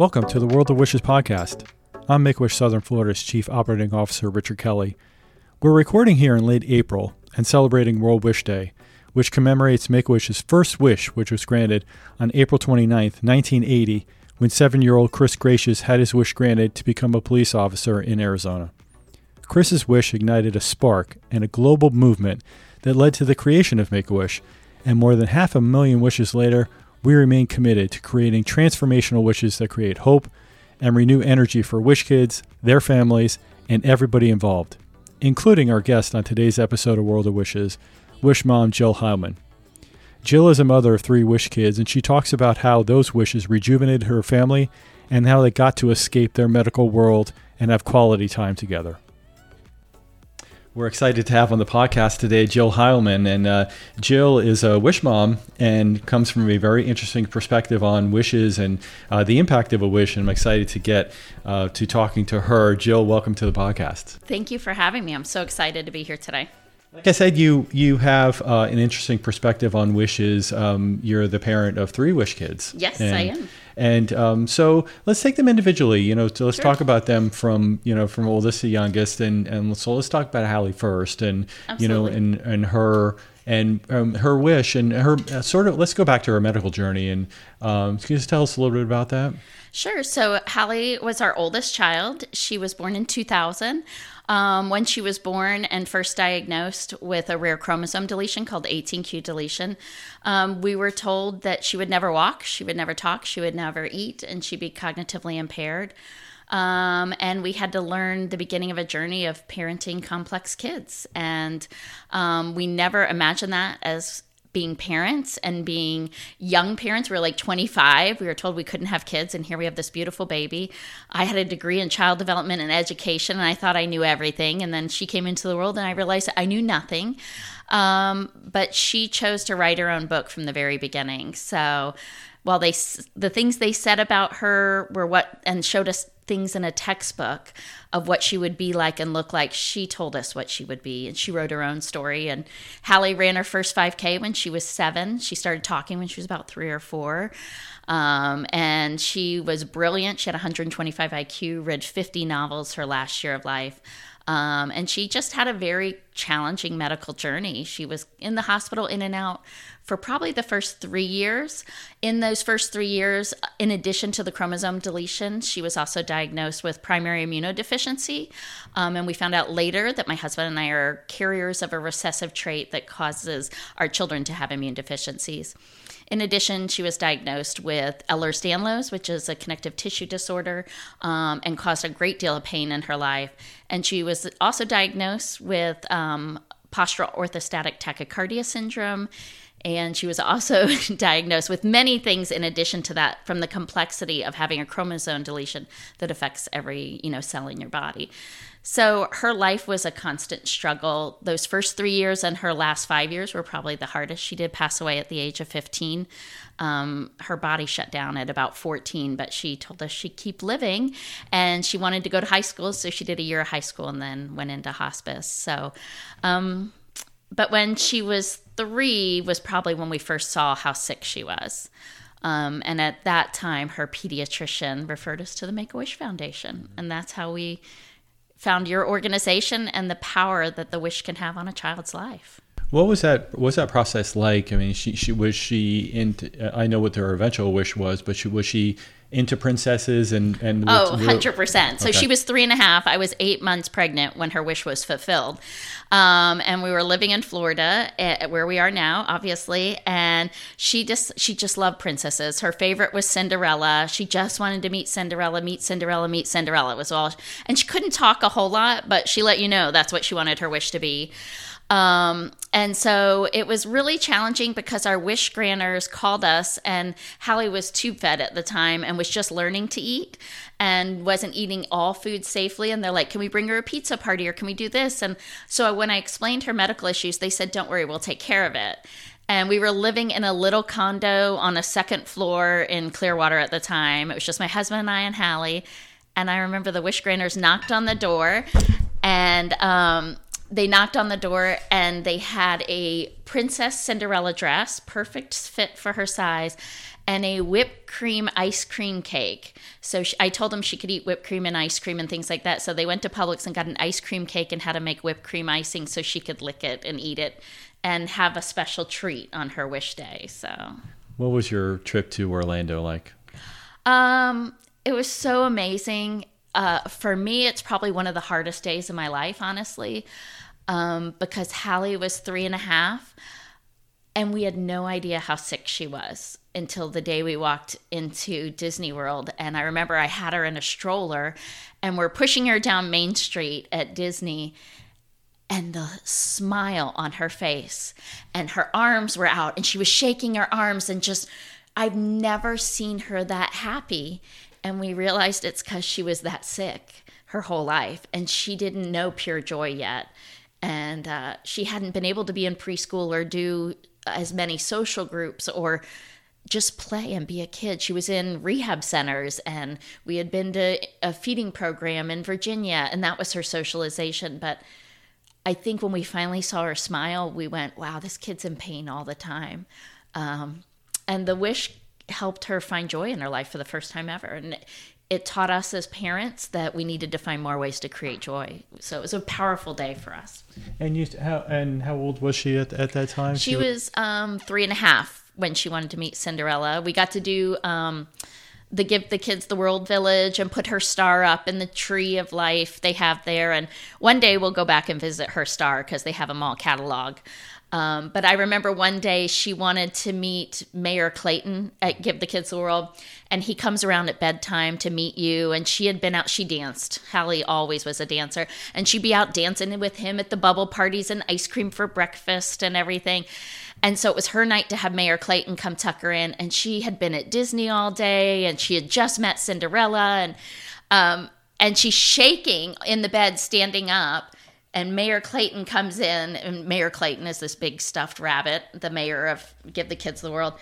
Welcome to the World of Wishes podcast. I'm Make Wish Southern Florida's Chief Operating Officer, Richard Kelly. We're recording here in late April and celebrating World Wish Day, which commemorates Make Wish's first wish, which was granted on April 29, 1980, when seven year old Chris Greicius had his wish granted to become a police officer in Arizona. Chris's wish ignited a spark and a global movement that led to the creation of Make a Wish, and more than half a million wishes later, we remain committed to creating transformational wishes that create hope and renew energy for wish kids, their families, and everybody involved, including our guest on today's episode of World of Wishes, Wish Mom Jill Heilman. Jill is a mother of three wish kids, and she talks about how those wishes rejuvenated her family and how they got to escape their medical world and have quality time together. We're excited to have on the podcast today Jill Heilman. And uh, Jill is a wish mom and comes from a very interesting perspective on wishes and uh, the impact of a wish. And I'm excited to get uh, to talking to her. Jill, welcome to the podcast. Thank you for having me. I'm so excited to be here today. Like I said, you you have uh, an interesting perspective on wishes. Um, you're the parent of three wish kids. Yes, I am. And um, so let's take them individually. You know, so let's Sure. talk about them from you know from oldest to youngest, and and so let's talk about Hallie first, and you know, and and her and um, her wish and her uh, sort of. Let's go back to her medical journey, and um, can you just tell us a little bit about that? Sure. So Hallie was our oldest child. She was born in 2000. Um, when she was born and first diagnosed with a rare chromosome deletion called 18q deletion, um, we were told that she would never walk, she would never talk, she would never eat, and she'd be cognitively impaired. Um, and we had to learn the beginning of a journey of parenting complex kids. And um, we never imagined that as being parents and being young parents. We were like 25. We were told we couldn't have kids, and here we have this beautiful baby. I had a degree in child development and education, and I thought I knew everything. And then she came into the world, and I realized I knew nothing. Um, but she chose to write her own book from the very beginning. So while they the things they said about her were what and showed us things in a textbook of what she would be like and look like. She told us what she would be and she wrote her own story. And hallie ran her first 5k when she was seven. She started talking when she was about three or four. Um, and she was brilliant. She had 125 iq read 50 novels her last year of life. Um, and she just had a very challenging medical journey. She was in the hospital, in and out, for probably the first three years. In those first three years, in addition to the chromosome deletion, she was also diagnosed with primary immunodeficiency. Um, and we found out later that my husband and I are carriers of a recessive trait that causes our children to have immune deficiencies. In addition, she was diagnosed with Ehlers-Danlos, which is a connective tissue disorder, um, and caused a great deal of pain in her life. And she was also diagnosed with um, Um, postural orthostatic tachycardia syndrome. And she was also diagnosed with many things in addition to that from the complexity of having a chromosome deletion that affects every, you know, cell in your body. So her life was a constant struggle. Those first three years and her last five years were probably the hardest. She did pass away at the age of 15. Um, her body shut down at about 14, but she told us she'd keep living and she wanted to go to high school. So she did a year of high school and then went into hospice. So, um, but when she was three was probably when we first saw how sick she was. Um, and at that time, her pediatrician referred us to the Make a Wish Foundation. And that's how we found your organization and the power that the wish can have on a child's life. What was that? What was that process like? I mean, she, she was she into? I know what her eventual wish was, but she was she into princesses and and Oh, 100%. So Okay. she was three and a half. I was eight months pregnant when her wish was fulfilled. Um, and we were living in Florida, eh, where we are now, obviously. And she just she just loved princesses. Her favorite was Cinderella. She just wanted to meet Cinderella, meet Cinderella, meet Cinderella. It was all, and she couldn't talk a whole lot, but she let you know that's what she wanted her wish to be. Um, and so it was really challenging because our wish granters called us, and Hallie was tube fed at the time and was just learning to eat and wasn't eating all food safely. And they're like, Can we bring her a pizza party or can we do this? And so when I explained her medical issues, they said, Don't worry, we'll take care of it. And we were living in a little condo on a second floor in Clearwater at the time. It was just my husband and I and Hallie. And I remember the wish granters knocked on the door and um, they knocked on the door and they had a Princess Cinderella dress, perfect fit for her size, and a whipped cream ice cream cake. So she, I told them she could eat whipped cream and ice cream and things like that. So they went to Publix and got an ice cream cake and how to make whipped cream icing so she could lick it and eat it and have a special treat on her wish day. So What was your trip to Orlando like? um, it was so amazing. Uh, for me, it's probably one of the hardest days of my life, honestly, um, because Hallie was three and a half, and we had no idea how sick she was until the day we walked into Disney World. And I remember I had her in a stroller, and we're pushing her down Main Street at Disney. And the smile on her face, and her arms were out, and she was shaking her arms, and just, I've never seen her that happy. And we realized it's because she was that sick her whole life, and she didn't know pure joy yet. And uh, she hadn't been able to be in preschool or do as many social groups or just play and be a kid. She was in rehab centers and we had been to a feeding program in Virginia and that was her socialization. But I think when we finally saw her smile, we went, wow, this kid's in pain all the time. Um, and the wish helped her find joy in her life for the first time ever. And it taught us as parents that we needed to find more ways to create joy. So it was a powerful day for us. And you how and how old was she at, at that time? She was um, three and a half when she wanted to meet Cinderella. We got to do um, the give the kids the world village and put her star up in the tree of life they have there. And one day we'll go back and visit her star because they have them all catalog. Um, but I remember one day she wanted to meet Mayor Clayton at Give the Kids the World, and he comes around at bedtime to meet you. And she had been out, she danced. Hallie always was a dancer, and she'd be out dancing with him at the bubble parties and ice cream for breakfast and everything. And so it was her night to have Mayor Clayton come tuck her in, and she had been at Disney all day, and she had just met Cinderella, and um, and she's shaking in the bed, standing up and Mayor Clayton comes in, and Mayor Clayton is this big stuffed rabbit, the mayor of Give the Kids the World.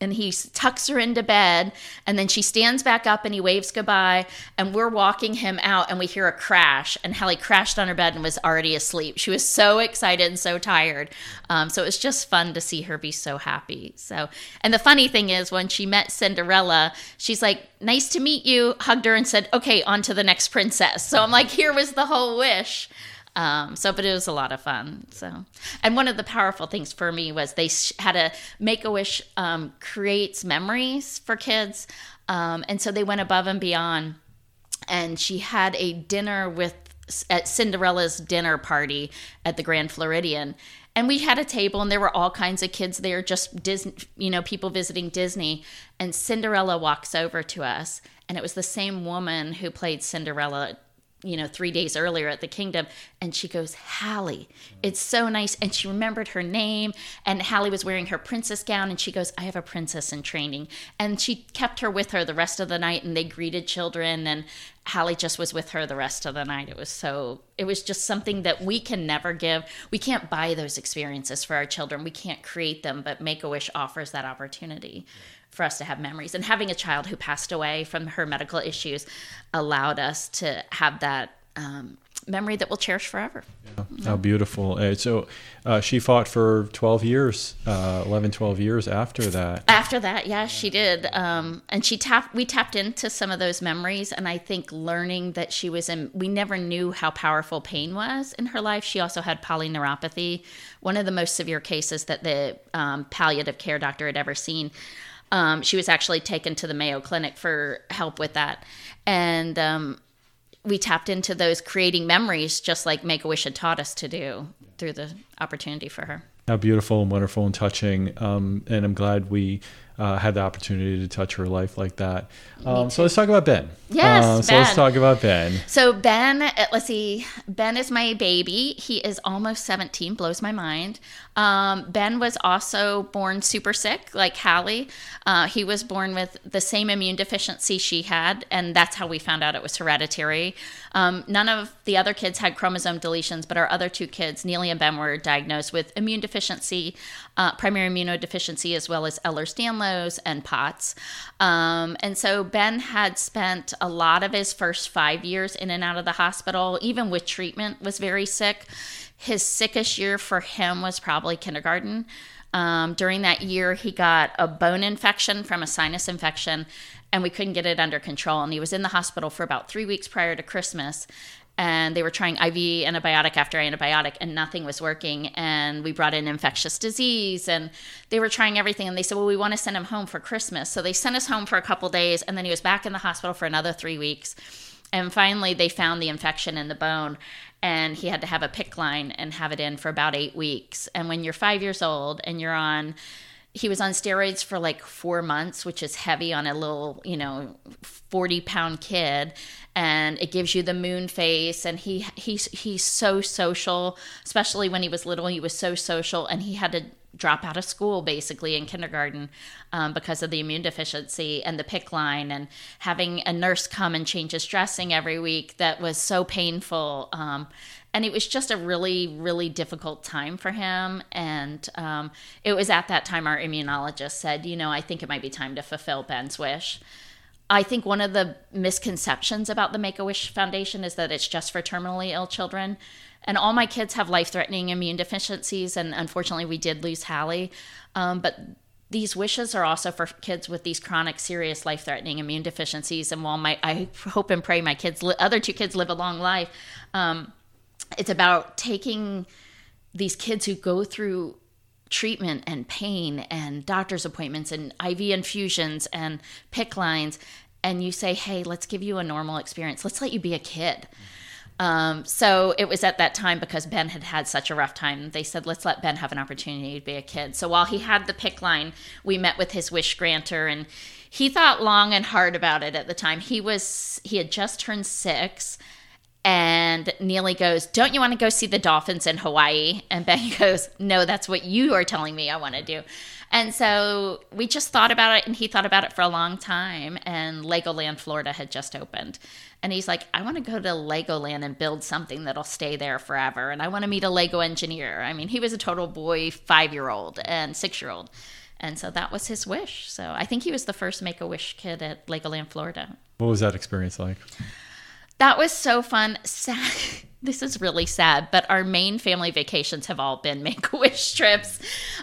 And he tucks her into bed, and then she stands back up and he waves goodbye. And we're walking him out, and we hear a crash. And Hallie crashed on her bed and was already asleep. She was so excited and so tired. Um, so it was just fun to see her be so happy. So, and the funny thing is, when she met Cinderella, she's like, "Nice to meet you," hugged her, and said, "Okay, on to the next princess." So I'm like, here was the whole wish. Um, so, but it was a lot of fun. So, and one of the powerful things for me was they had a Make a Wish um, creates memories for kids, um, and so they went above and beyond. And she had a dinner with at Cinderella's dinner party at the Grand Floridian. And we had a table, and there were all kinds of kids there, just Disney, you know, people visiting Disney. And Cinderella walks over to us, and it was the same woman who played Cinderella you know, three days earlier at the kingdom. And she goes, Hallie, it's so nice. And she remembered her name. And Hallie was wearing her princess gown. And she goes, I have a princess in training. And she kept her with her the rest of the night. And they greeted children. And Hallie just was with her the rest of the night. It was so, it was just something that we can never give. We can't buy those experiences for our children. We can't create them, but Make a Wish offers that opportunity. Yeah for us to have memories. And having a child who passed away from her medical issues allowed us to have that um, memory that we'll cherish forever. Yeah. How beautiful. Uh, so uh, she fought for 12 years, uh, 11, 12 years after that. After that, yeah, she did. Um, and she tapped, we tapped into some of those memories. And I think learning that she was in, we never knew how powerful pain was in her life. She also had polyneuropathy, one of the most severe cases that the um, palliative care doctor had ever seen. Um, she was actually taken to the Mayo Clinic for help with that. And um, we tapped into those creating memories, just like Make a Wish had taught us to do through the opportunity for her. How beautiful and wonderful and touching. Um, and I'm glad we uh, had the opportunity to touch her life like that. Um, so let's talk about Ben. Yes, uh, so let's talk about Ben. So Ben, uh, let's see. Ben is my baby. He is almost 17. Blows my mind. Um, ben was also born super sick, like Hallie. Uh, he was born with the same immune deficiency she had, and that's how we found out it was hereditary. Um, none of the other kids had chromosome deletions, but our other two kids, Neeley and Ben, were diagnosed with immune deficiency, uh, primary immunodeficiency, as well as Ehlers-Danlos and POTS. Um, and so Ben had spent a lot of his first five years in and out of the hospital, even with treatment, was very sick. His sickest year for him was probably kindergarten. Um, during that year, he got a bone infection from a sinus infection, and we couldn't get it under control. And he was in the hospital for about three weeks prior to Christmas and they were trying IV antibiotic after antibiotic, and nothing was working. And we brought in infectious disease, and they were trying everything. And they said, "Well, we want to send him home for Christmas." So they sent us home for a couple days, and then he was back in the hospital for another three weeks. And finally, they found the infection in the bone, and he had to have a PICC line and have it in for about eight weeks. And when you're five years old and you're on he was on steroids for like four months, which is heavy on a little, you know, 40 pound kid. And it gives you the moon face. And he he's he's so social, especially when he was little. He was so social, and he had to drop out of school basically in kindergarten um, because of the immune deficiency and the PICC line and having a nurse come and change his dressing every week that was so painful um, and it was just a really really difficult time for him. And um, it was at that time our immunologist said you know i think it might be time to fulfill ben's wish. I think one of the misconceptions about the make-a-wish foundation is that it's just for terminally ill children and all my kids have life-threatening immune deficiencies and unfortunately we did lose hallie um, but these wishes are also for kids with these chronic serious life-threatening immune deficiencies and while my i hope and pray my kids other two kids live a long life um, it's about taking these kids who go through treatment and pain and doctor's appointments and IV infusions and PICC lines, and you say, hey, let's give you a normal experience. Let's let you be a kid. Um, so it was at that time because Ben had had such a rough time. They said, let's let Ben have an opportunity to be a kid. So while he had the PICC line, we met with his wish granter and he thought long and hard about it at the time. He was, he had just turned six and Neeley goes, Don't you want to go see the dolphins in Hawaii? And Ben goes, No, that's what you are telling me I want to do. And so we just thought about it, and he thought about it for a long time. And Legoland, Florida had just opened. And he's like, I want to go to Legoland and build something that'll stay there forever. And I want to meet a Lego engineer. I mean, he was a total boy, five year old and six year old. And so that was his wish. So I think he was the first Make a Wish kid at Legoland, Florida. What was that experience like? That was so fun. Sad. This is really sad, but our main family vacations have all been make a wish trips.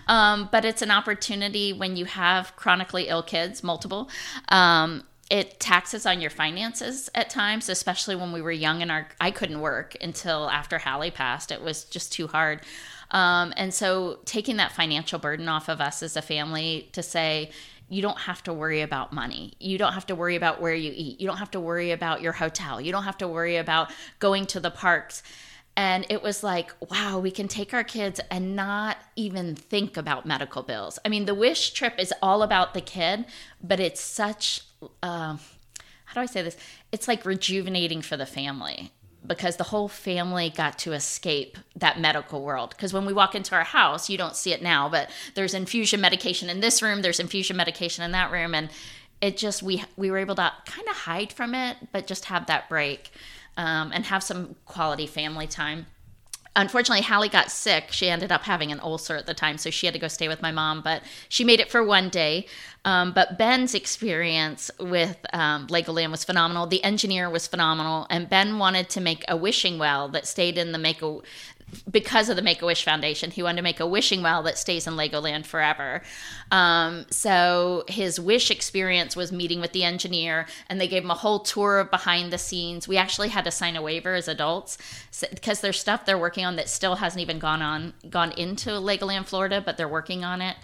Um, but it's an opportunity when you have chronically ill kids, multiple. Um, it taxes on your finances at times, especially when we were young and our I couldn't work until after Hallie passed. It was just too hard. Um, and so taking that financial burden off of us as a family to say, you don't have to worry about money. You don't have to worry about where you eat. You don't have to worry about your hotel. You don't have to worry about going to the parks. And it was like, wow, we can take our kids and not even think about medical bills. I mean, the wish trip is all about the kid, but it's such, uh, how do I say this? It's like rejuvenating for the family because the whole family got to escape that medical world. Because when we walk into our house, you don't see it now, but there's infusion medication in this room, there's infusion medication in that room, and it just we we were able to kind of hide from it, but just have that break um, and have some quality family time unfortunately Hallie got sick. She ended up having an ulcer at the time, so she had to go stay with my mom. But she made it for one day. Um, but Ben's experience with um, Legoland was phenomenal. The engineer was phenomenal, and Ben wanted to make a wishing well that stayed in the make a because of the Make a Wish Foundation, he wanted to make a wishing well that stays in Legoland forever. Um, so his wish experience was meeting with the engineer, and they gave him a whole tour of behind the scenes. We actually had to sign a waiver as adults because there's stuff they're working on that still hasn't even gone on gone into Legoland, Florida, but they're working on it.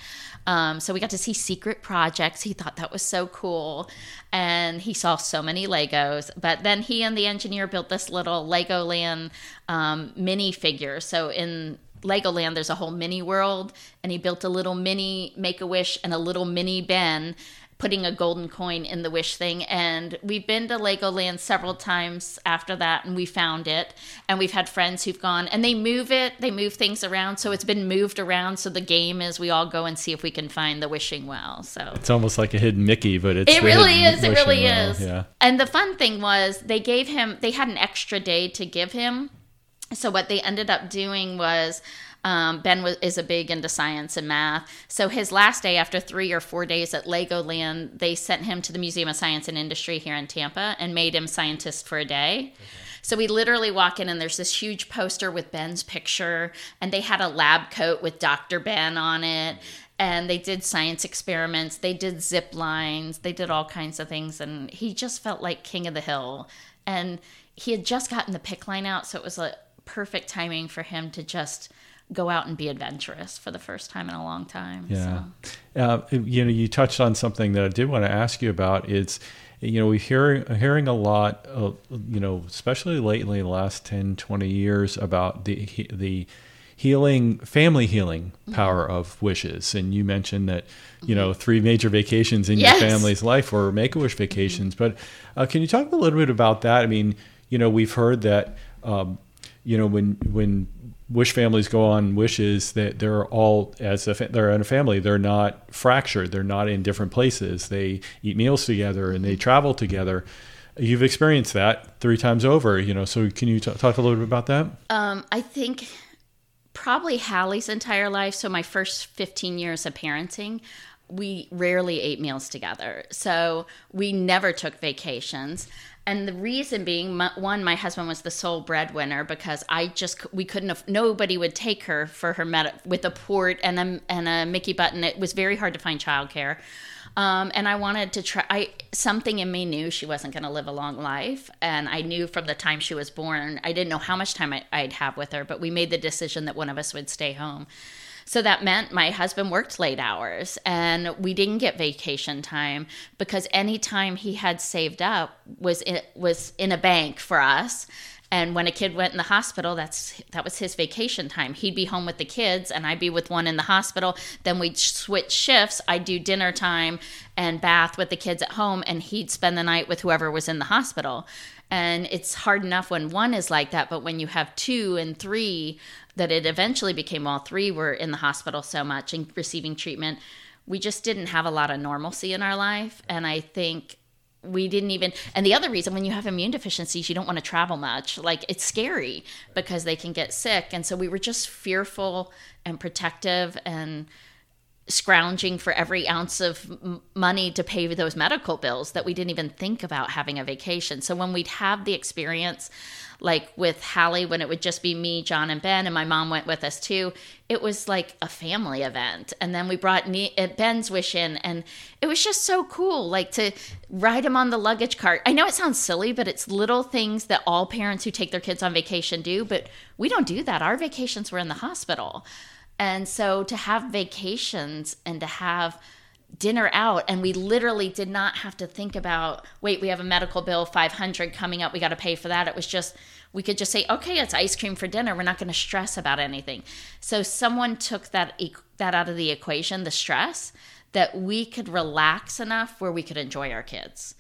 Um, so we got to see secret projects. He thought that was so cool. And he saw so many Legos. But then he and the engineer built this little Legoland um, mini figure. So in Legoland, there's a whole mini world, and he built a little mini Make a Wish and a little mini Ben putting a golden coin in the wish thing. And we've been to Legoland several times after that, and we found it. And we've had friends who've gone and they move it, they move things around. So it's been moved around. So the game is we all go and see if we can find the wishing well. So it's almost like a hidden Mickey, but it's it really is. It really well. is. Yeah. And the fun thing was they gave him, they had an extra day to give him. So what they ended up doing was um, ben was, is a big into science and math. So his last day, after three or four days at Legoland, they sent him to the Museum of Science and Industry here in Tampa and made him scientist for a day. Okay. So we literally walk in and there's this huge poster with Ben's picture, and they had a lab coat with Dr. Ben on it. And they did science experiments, they did zip lines, they did all kinds of things. And he just felt like king of the hill. And he had just gotten the PICC line out, so it was a perfect timing for him to just go out and be adventurous for the first time in a long time. Yeah. So. Uh, you know, you touched on something that I did want to ask you about. It's, you know, we hear hearing a lot, of, you know, especially lately, the last 10, 20 years about the, the, healing family healing mm-hmm. power mm-hmm. of wishes and you mentioned that you know three major vacations in yes. your family's life were make-a-wish vacations mm-hmm. but uh, can you talk a little bit about that i mean you know we've heard that um, you know when when wish families go on wishes that they're all as if they're in a family they're not fractured they're not in different places. They eat meals together and they travel together. You've experienced that three times over you know so can you t- talk a little bit about that? Um, i think probably hallie's entire life so my first 15 years of parenting we rarely ate meals together. So we never took vacations. And the reason being one my husband was the sole breadwinner because i just we couldn't have nobody would take her for her med with a port and a, and a mickey button. It was very hard to find childcare. Um, and i wanted to try I, something in me knew she wasn't going to live a long life and i knew from the time she was born i didn't know how much time I, i'd have with her but we made the decision that one of us would stay home so that meant my husband worked late hours and we didn't get vacation time because any time he had saved up was in, was in a bank for us. And when a kid went in the hospital, that's that was his vacation time. He'd be home with the kids, and I'd be with one in the hospital. Then we'd switch shifts. I'd do dinner time and bath with the kids at home, and he'd spend the night with whoever was in the hospital. And it's hard enough when one is like that, but when you have two and three, that it eventually became all three were in the hospital so much and receiving treatment. We just didn't have a lot of normalcy in our life. And I think we didn't even and the other reason when you have immune deficiencies you don't want to travel much like it's scary because they can get sick and so we were just fearful and protective and scrounging for every ounce of money to pay those medical bills that we didn't even think about having a vacation so when we'd have the experience like with Hallie when it would just be me, John, and Ben, and my mom went with us too. It was like a family event. And then we brought uh, Ben's wish in, and it was just so cool, like to ride him on the luggage cart. I know it sounds silly, but it's little things that all parents who take their kids on vacation do, but we don't do that. Our vacations were in the hospital. And so to have vacations and to have dinner out and we literally did not have to think about wait we have a medical bill 500 coming up we got to pay for that. It was just we could just say okay it's ice cream for dinner. We're not going to stress about anything. So someone took that that out of the equation the stress that we could relax enough where we could enjoy our kids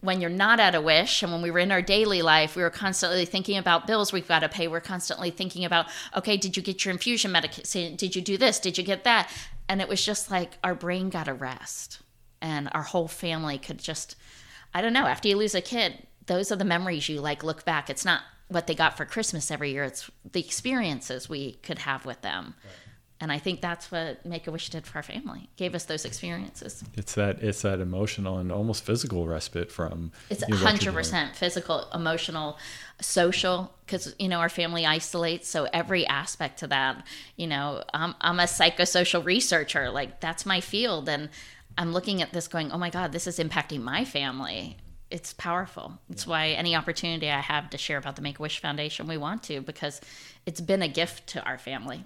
when you're not at a wish and when we were in our daily life we were constantly thinking about bills we've got to pay. We're constantly thinking about okay did you get your infusion medication did you do this? Did you get that? And it was just like our brain got a rest and our whole family could just i don't know after you lose a kid those are the memories you like look back. It's not what they got for christmas every year. It's the experiences we could have with them. Right and I think that's what Make a Wish did for our family. Gave us those experiences. It's that it's that emotional and almost physical respite from. It's hundred percent physical, emotional, social. Because you know our family isolates, so every aspect to that. You know, I'm I'm a psychosocial researcher. Like that's my field, and I'm looking at this, going, "Oh my God, this is impacting my family." It's powerful. It's yeah. why any opportunity I have to share about the Make a Wish Foundation, we want to because it's been a gift to our family.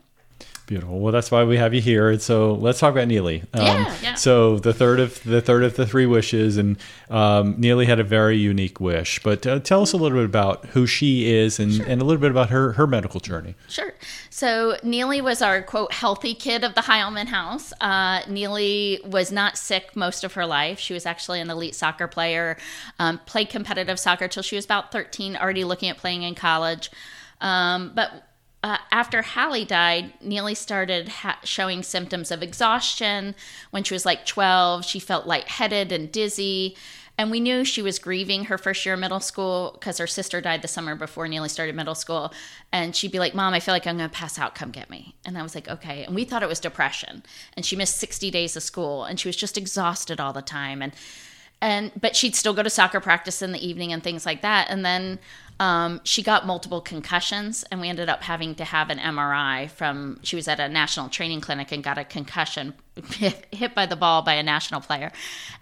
Beautiful. Well, that's why we have you here. And so let's talk about Neeley. Um, yeah, yeah. So the third of the third of the three wishes, and um, Neeley had a very unique wish. But uh, tell us a little bit about who she is, and, sure. and a little bit about her her medical journey. Sure. So Neeley was our quote healthy kid of the Heilman house. Uh, Neeley was not sick most of her life. She was actually an elite soccer player. Um, played competitive soccer till she was about thirteen. Already looking at playing in college. Um, but uh, after Hallie died, Neeley started ha- showing symptoms of exhaustion. When she was like 12, she felt lightheaded and dizzy. And we knew she was grieving her first year of middle school because her sister died the summer before Neeley started middle school. And she'd be like, Mom, I feel like I'm going to pass out. Come get me. And I was like, Okay. And we thought it was depression. And she missed 60 days of school and she was just exhausted all the time. And and but she'd still go to soccer practice in the evening and things like that. And then um, she got multiple concussions, and we ended up having to have an MRI from. She was at a national training clinic and got a concussion hit by the ball by a national player,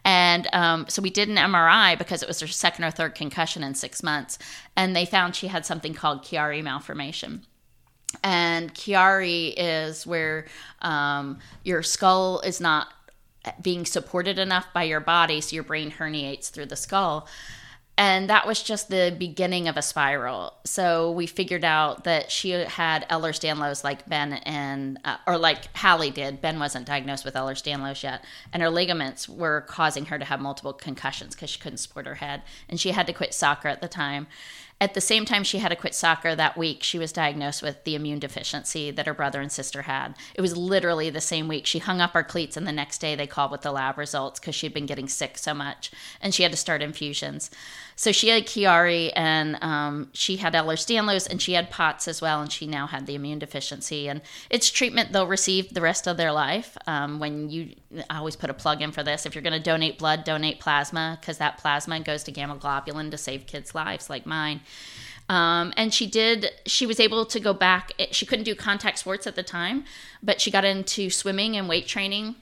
and um, so we did an MRI because it was her second or third concussion in six months, and they found she had something called Chiari malformation and Chiari is where um, your skull is not being supported enough by your body, so your brain herniates through the skull. And that was just the beginning of a spiral. So we figured out that she had Ehlers-Danlos like Ben and, uh, or like Hallie did. Ben wasn't diagnosed with Ehlers-Danlos yet. And her ligaments were causing her to have multiple concussions because she couldn't support her head. And she had to quit soccer at the time. At the same time, she had to quit soccer that week. She was diagnosed with the immune deficiency that her brother and sister had. It was literally the same week. She hung up her cleats, and the next day they called with the lab results because she'd been getting sick so much, and she had to start infusions. So she had Chiari, and um, she had Ehlers-Danlos, and she had POTS as well, and she now had the immune deficiency. And it's treatment they'll receive the rest of their life. Um, when you, I always put a plug in for this. If you're going to donate blood, donate plasma because that plasma goes to gamma globulin to save kids' lives like mine. Um, and she did, she was able to go back. She couldn't do contact sports at the time, but she got into swimming and weight training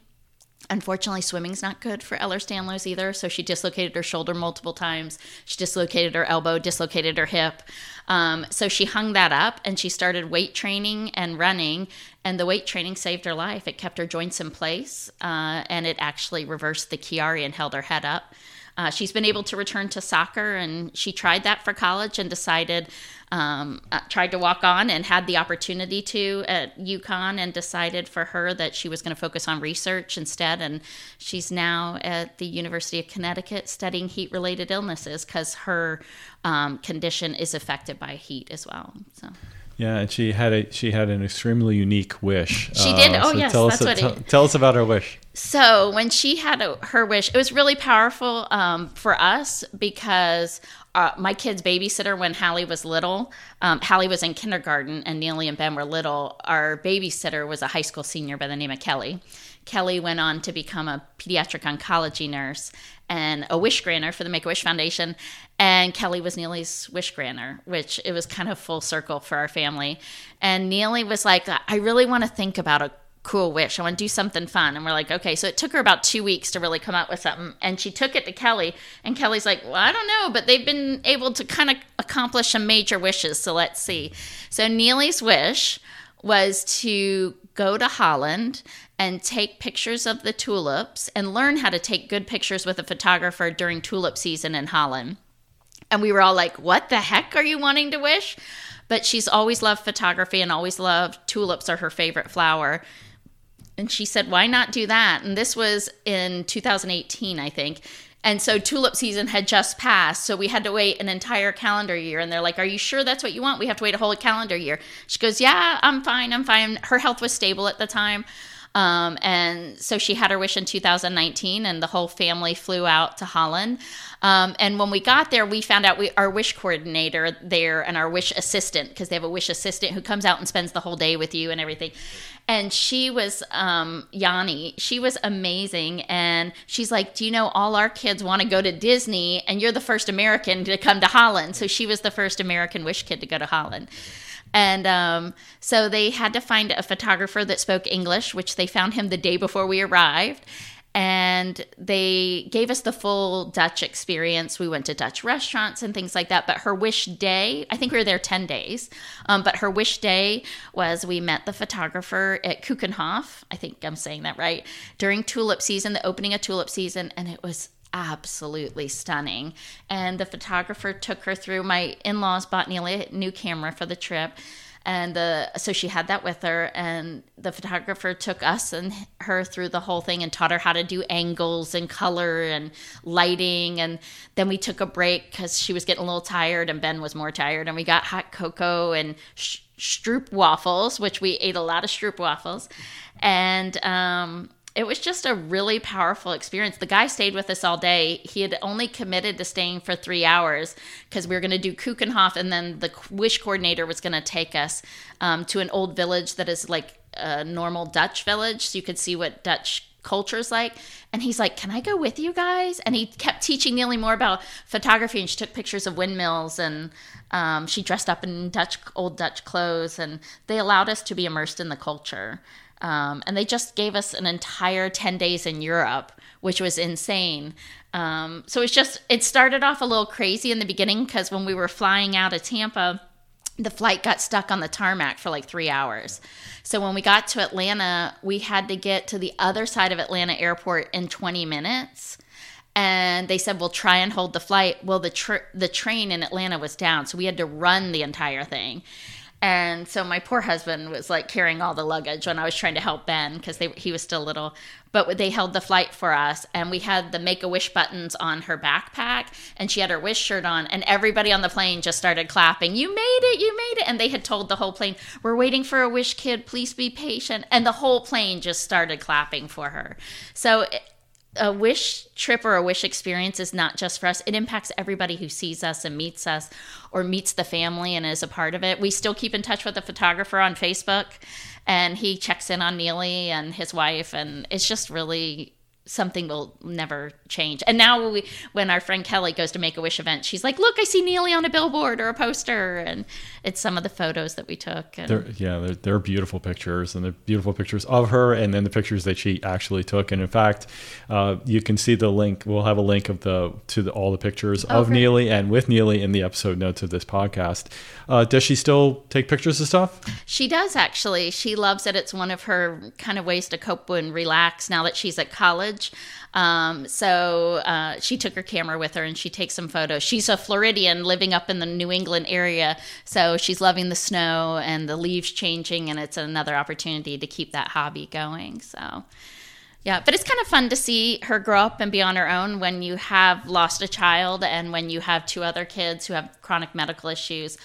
Unfortunately, swimming's not good for Ehlers-Danlos either. So she dislocated her shoulder multiple times. She dislocated her elbow, dislocated her hip. Um, so she hung that up and she started weight training and running. And the weight training saved her life. It kept her joints in place uh, and it actually reversed the Chiari and held her head up. Uh, she's been able to return to soccer, and she tried that for college and decided, um, uh, tried to walk on and had the opportunity to at UConn and decided for her that she was going to focus on research instead. And she's now at the University of Connecticut studying heat related illnesses because her um, condition is affected by heat as well. So. Yeah, and she had a she had an extremely unique wish. She did. Uh, oh so yes, tell that's us, what. It, tell us about her wish. so when she had a, her wish, it was really powerful um, for us because uh, my kid's babysitter when Hallie was little, um, Hallie was in kindergarten and Neeley and Ben were little. Our babysitter was a high school senior by the name of Kelly. Kelly went on to become a pediatric oncology nurse and a wish granter for the Make a Wish Foundation. And Kelly was Neeley's wish granter, which it was kind of full circle for our family. And Neeley was like, I really want to think about a cool wish. I want to do something fun. And we're like, okay. So it took her about two weeks to really come up with something. And she took it to Kelly. And Kelly's like, well, I don't know, but they've been able to kind of accomplish some major wishes. So let's see. So Neeley's wish was to go to Holland and take pictures of the tulips and learn how to take good pictures with a photographer during tulip season in Holland. And we were all like, what the heck are you wanting to wish? But she's always loved photography and always loved tulips are her favorite flower. And she said, why not do that? And this was in 2018, I think. And so tulip season had just passed. So we had to wait an entire calendar year. And they're like, Are you sure that's what you want? We have to wait a whole calendar year. She goes, Yeah, I'm fine. I'm fine. Her health was stable at the time. Um, and so she had her wish in 2019, and the whole family flew out to Holland. Um, and when we got there, we found out we our wish coordinator there and our wish assistant because they have a wish assistant who comes out and spends the whole day with you and everything. And she was um, Yanni. She was amazing, and she's like, "Do you know all our kids want to go to Disney, and you're the first American to come to Holland?" So she was the first American wish kid to go to Holland. And um, so they had to find a photographer that spoke English, which they found him the day before we arrived. And they gave us the full Dutch experience. We went to Dutch restaurants and things like that. But her wish day, I think we were there 10 days. Um, but her wish day was we met the photographer at Keukenhof. I think I'm saying that right. During tulip season, the opening of tulip season. And it was absolutely stunning. And the photographer took her through. My in laws bought Neeley a new camera for the trip. And the so she had that with her, and the photographer took us and her through the whole thing and taught her how to do angles and color and lighting. And then we took a break because she was getting a little tired, and Ben was more tired. And we got hot cocoa and sh- stroop waffles, which we ate a lot of stroop waffles, and um, it was just a really powerful experience. The guy stayed with us all day. He had only committed to staying for three hours because we were going to do Keukenhof, and then the wish coordinator was going to take us um, to an old village that is like a normal Dutch village, so you could see what Dutch culture is like. And he's like, Can I go with you guys? And he kept teaching Neeley more about photography. And she took pictures of windmills and um, she dressed up in Dutch, old Dutch clothes. And they allowed us to be immersed in the culture. Um, and they just gave us an entire 10 days in Europe, which was insane. Um, so it's just, it started off a little crazy in the beginning because when we were flying out of Tampa, the flight got stuck on the tarmac for like three hours. So when we got to Atlanta, we had to get to the other side of Atlanta airport in 20 minutes. And they said, "We'll try and hold the flight." Well, the tr- the train in Atlanta was down, so we had to run the entire thing. And so my poor husband was like carrying all the luggage when I was trying to help Ben because he was still little. But they held the flight for us, and we had the Make a Wish buttons on her backpack, and she had her Wish shirt on, and everybody on the plane just started clapping. You made it! You made it! And they had told the whole plane, "We're waiting for a Wish kid. Please be patient." And the whole plane just started clapping for her. So eh, a wish trip or a wish experience is not just for us. It impacts everybody who sees us and meets us or meets the family and is a part of it. We still keep in touch with the photographer on facebook and he checks in on neeley and his wife and it's just really something will never change. And now we, when our friend Kelly goes to make a wish event, she's like, "Look, I see Neeley on a billboard or a poster," and it's some of the photos that we took. And... They're, yeah, they're, they're, beautiful pictures, and they're beautiful pictures of her, and then the pictures that she actually took. And in fact, uh, you can see the link. We'll have a link of the to the, all the pictures oh, of. Neeley and with Neeley in the episode notes of this podcast. Uh, does she still take pictures of stuff? She does actually. She loves it. It's one of her kind of ways to cope and relax now that she's at college college. Um, so uh, she took her camera with her and she takes some photos. She's a Floridian living up in the New England area, so she's loving the snow and the leaves changing, and it's another opportunity to keep that hobby going. So. Yeah, but it's kind of fun to see her grow up and be on her own when you have lost a child and when you have two other kids who have chronic medical issues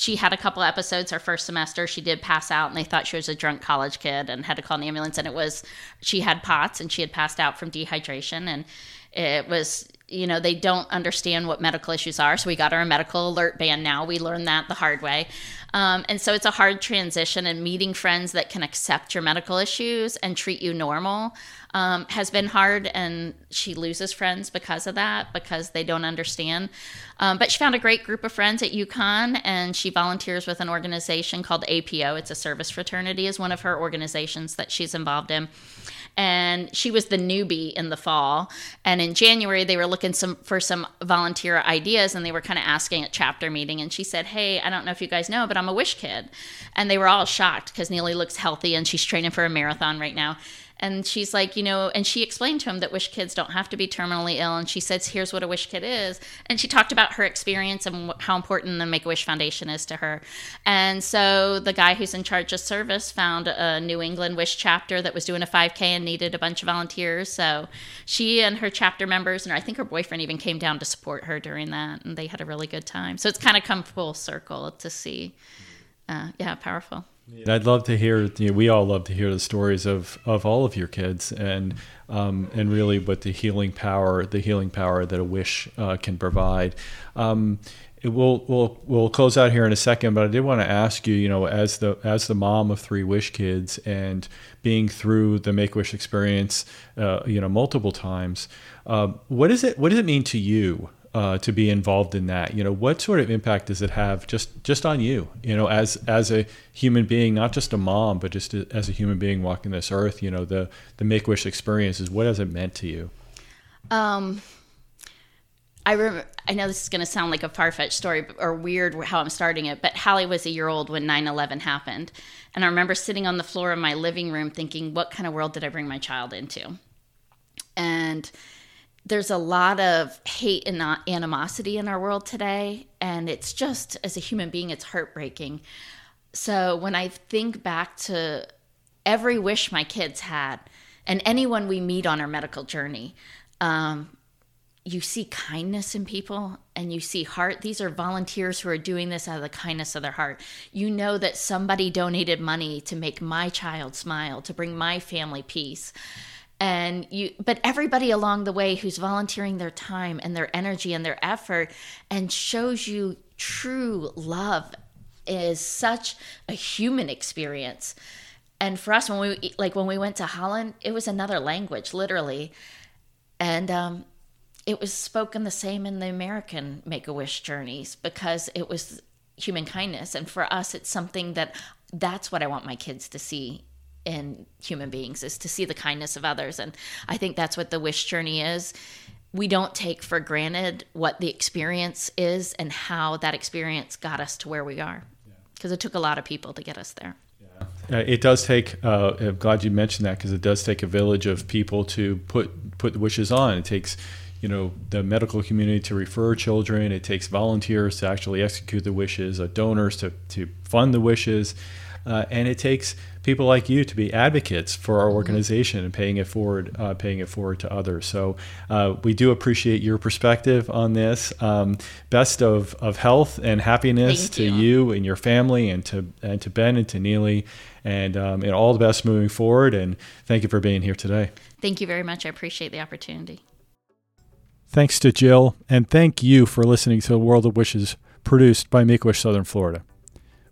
she had a couple episodes her first semester. She did pass out and they thought she was a drunk college kid and had to call an ambulance and it was she had POTS and she had passed out from dehydration and it was you know they don't understand what medical issues are so we got her a medical alert band now. We learned that the hard way. Um, and so it's a hard transition and meeting friends that can accept your medical issues and treat you normal um, has been hard, and she loses friends because of that, because they don't understand. Um, but she found a great group of friends at UConn, and she volunteers with an organization called APO. It's a service fraternity, is one of her organizations that she's involved in and she was the newbie in the fall. And in January, they were looking some for some volunteer ideas, and they were kind of asking at chapter meeting. And she said, "Hey, I don't know if you guys know, but I'm a Wish kid," and they were all shocked because Neeley looks healthy and she's training for a marathon right now. And she's like, you know, and she explained to him that wish kids don't have to be terminally ill. And she says, here's what a wish kid is. And she talked about her experience and how important the Make a Wish Foundation is to her. And so the guy who's in charge of service found a New England Wish chapter that was doing a 5K and needed a bunch of volunteers. So she and her chapter members, and I think her boyfriend even came down to support her during that. And they had a really good time. So it's kind of come full circle to see. Uh, yeah, powerful. I'd love to hear. You know, we all love to hear the stories of, of all of your kids, and um, and really what the healing power, the healing power that a wish uh, can provide. Um, we'll we'll we'll close out here in a second, but I did want to ask you, you know, as the as the mom of three wish kids and being through the Make Wish experience, uh, you know, multiple times, uh, what does it what does it mean to you uh, to be involved in that? You know, what sort of impact does it have just just on you? You know, as as a human being, not just a mom, but just as a human being walking this earth. You know, the the Make Wish experiences. What has it meant to you? Um, I remember. I know this is going to sound like a far fetched story or weird how I'm starting it, but Hallie was a year old when 9 11 happened. And I remember sitting on the floor of my living room thinking, what kind of world did I bring my child into? And there's a lot of hate and animosity in our world today and it's just as a human being it's heartbreaking. So when i think back to every wish my kids had and anyone we meet on our medical journey um, you see kindness in people and you see heart. These are volunteers who are doing this out of the kindness of their heart. You know that somebody donated money to make my child smile to bring my family peace and you but everybody along the way who's volunteering their time and their energy and their effort and shows you true love is such a human experience. And for us, when we like when we went to Holland, it was another language, literally, and um, it was spoken the same in the American Make a Wish journeys because it was human kindness, and for us, it's something that that's what I want my kids to see in human beings is to see the kindness of others, and I think that's what the Wish journey is. We don't take for granted what the experience is and how that experience got us to where we are, because it took a lot of people to get us there. Uh, it does take. Uh, I'm glad you mentioned that because it does take a village of people to put put the wishes on. It takes, you know, the medical community to refer children. It takes volunteers to actually execute the wishes, uh, donors to to fund the wishes, uh, and it takes people like you to be advocates for our organization and paying it forward, uh, paying it forward to others. So uh, we do appreciate your perspective on this. Um, best of, of health and happiness Thank to you. you and your family, and to and to Ben and to Neeley, and um, and all the best moving forward. And thank you for being here today. Thank you very much. I appreciate the opportunity. Thanks to Jill, and thank you for listening to the World of Wishes, produced by Make Wish Southern Florida.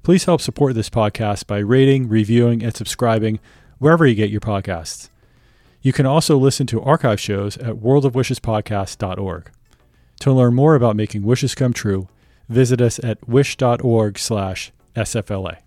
Please help support this podcast by rating, reviewing, and subscribing wherever you get your podcasts. You can also listen to archive shows at worldofwishespodcast.org. To learn more about making wishes come true, visit us at wish.org/sfla.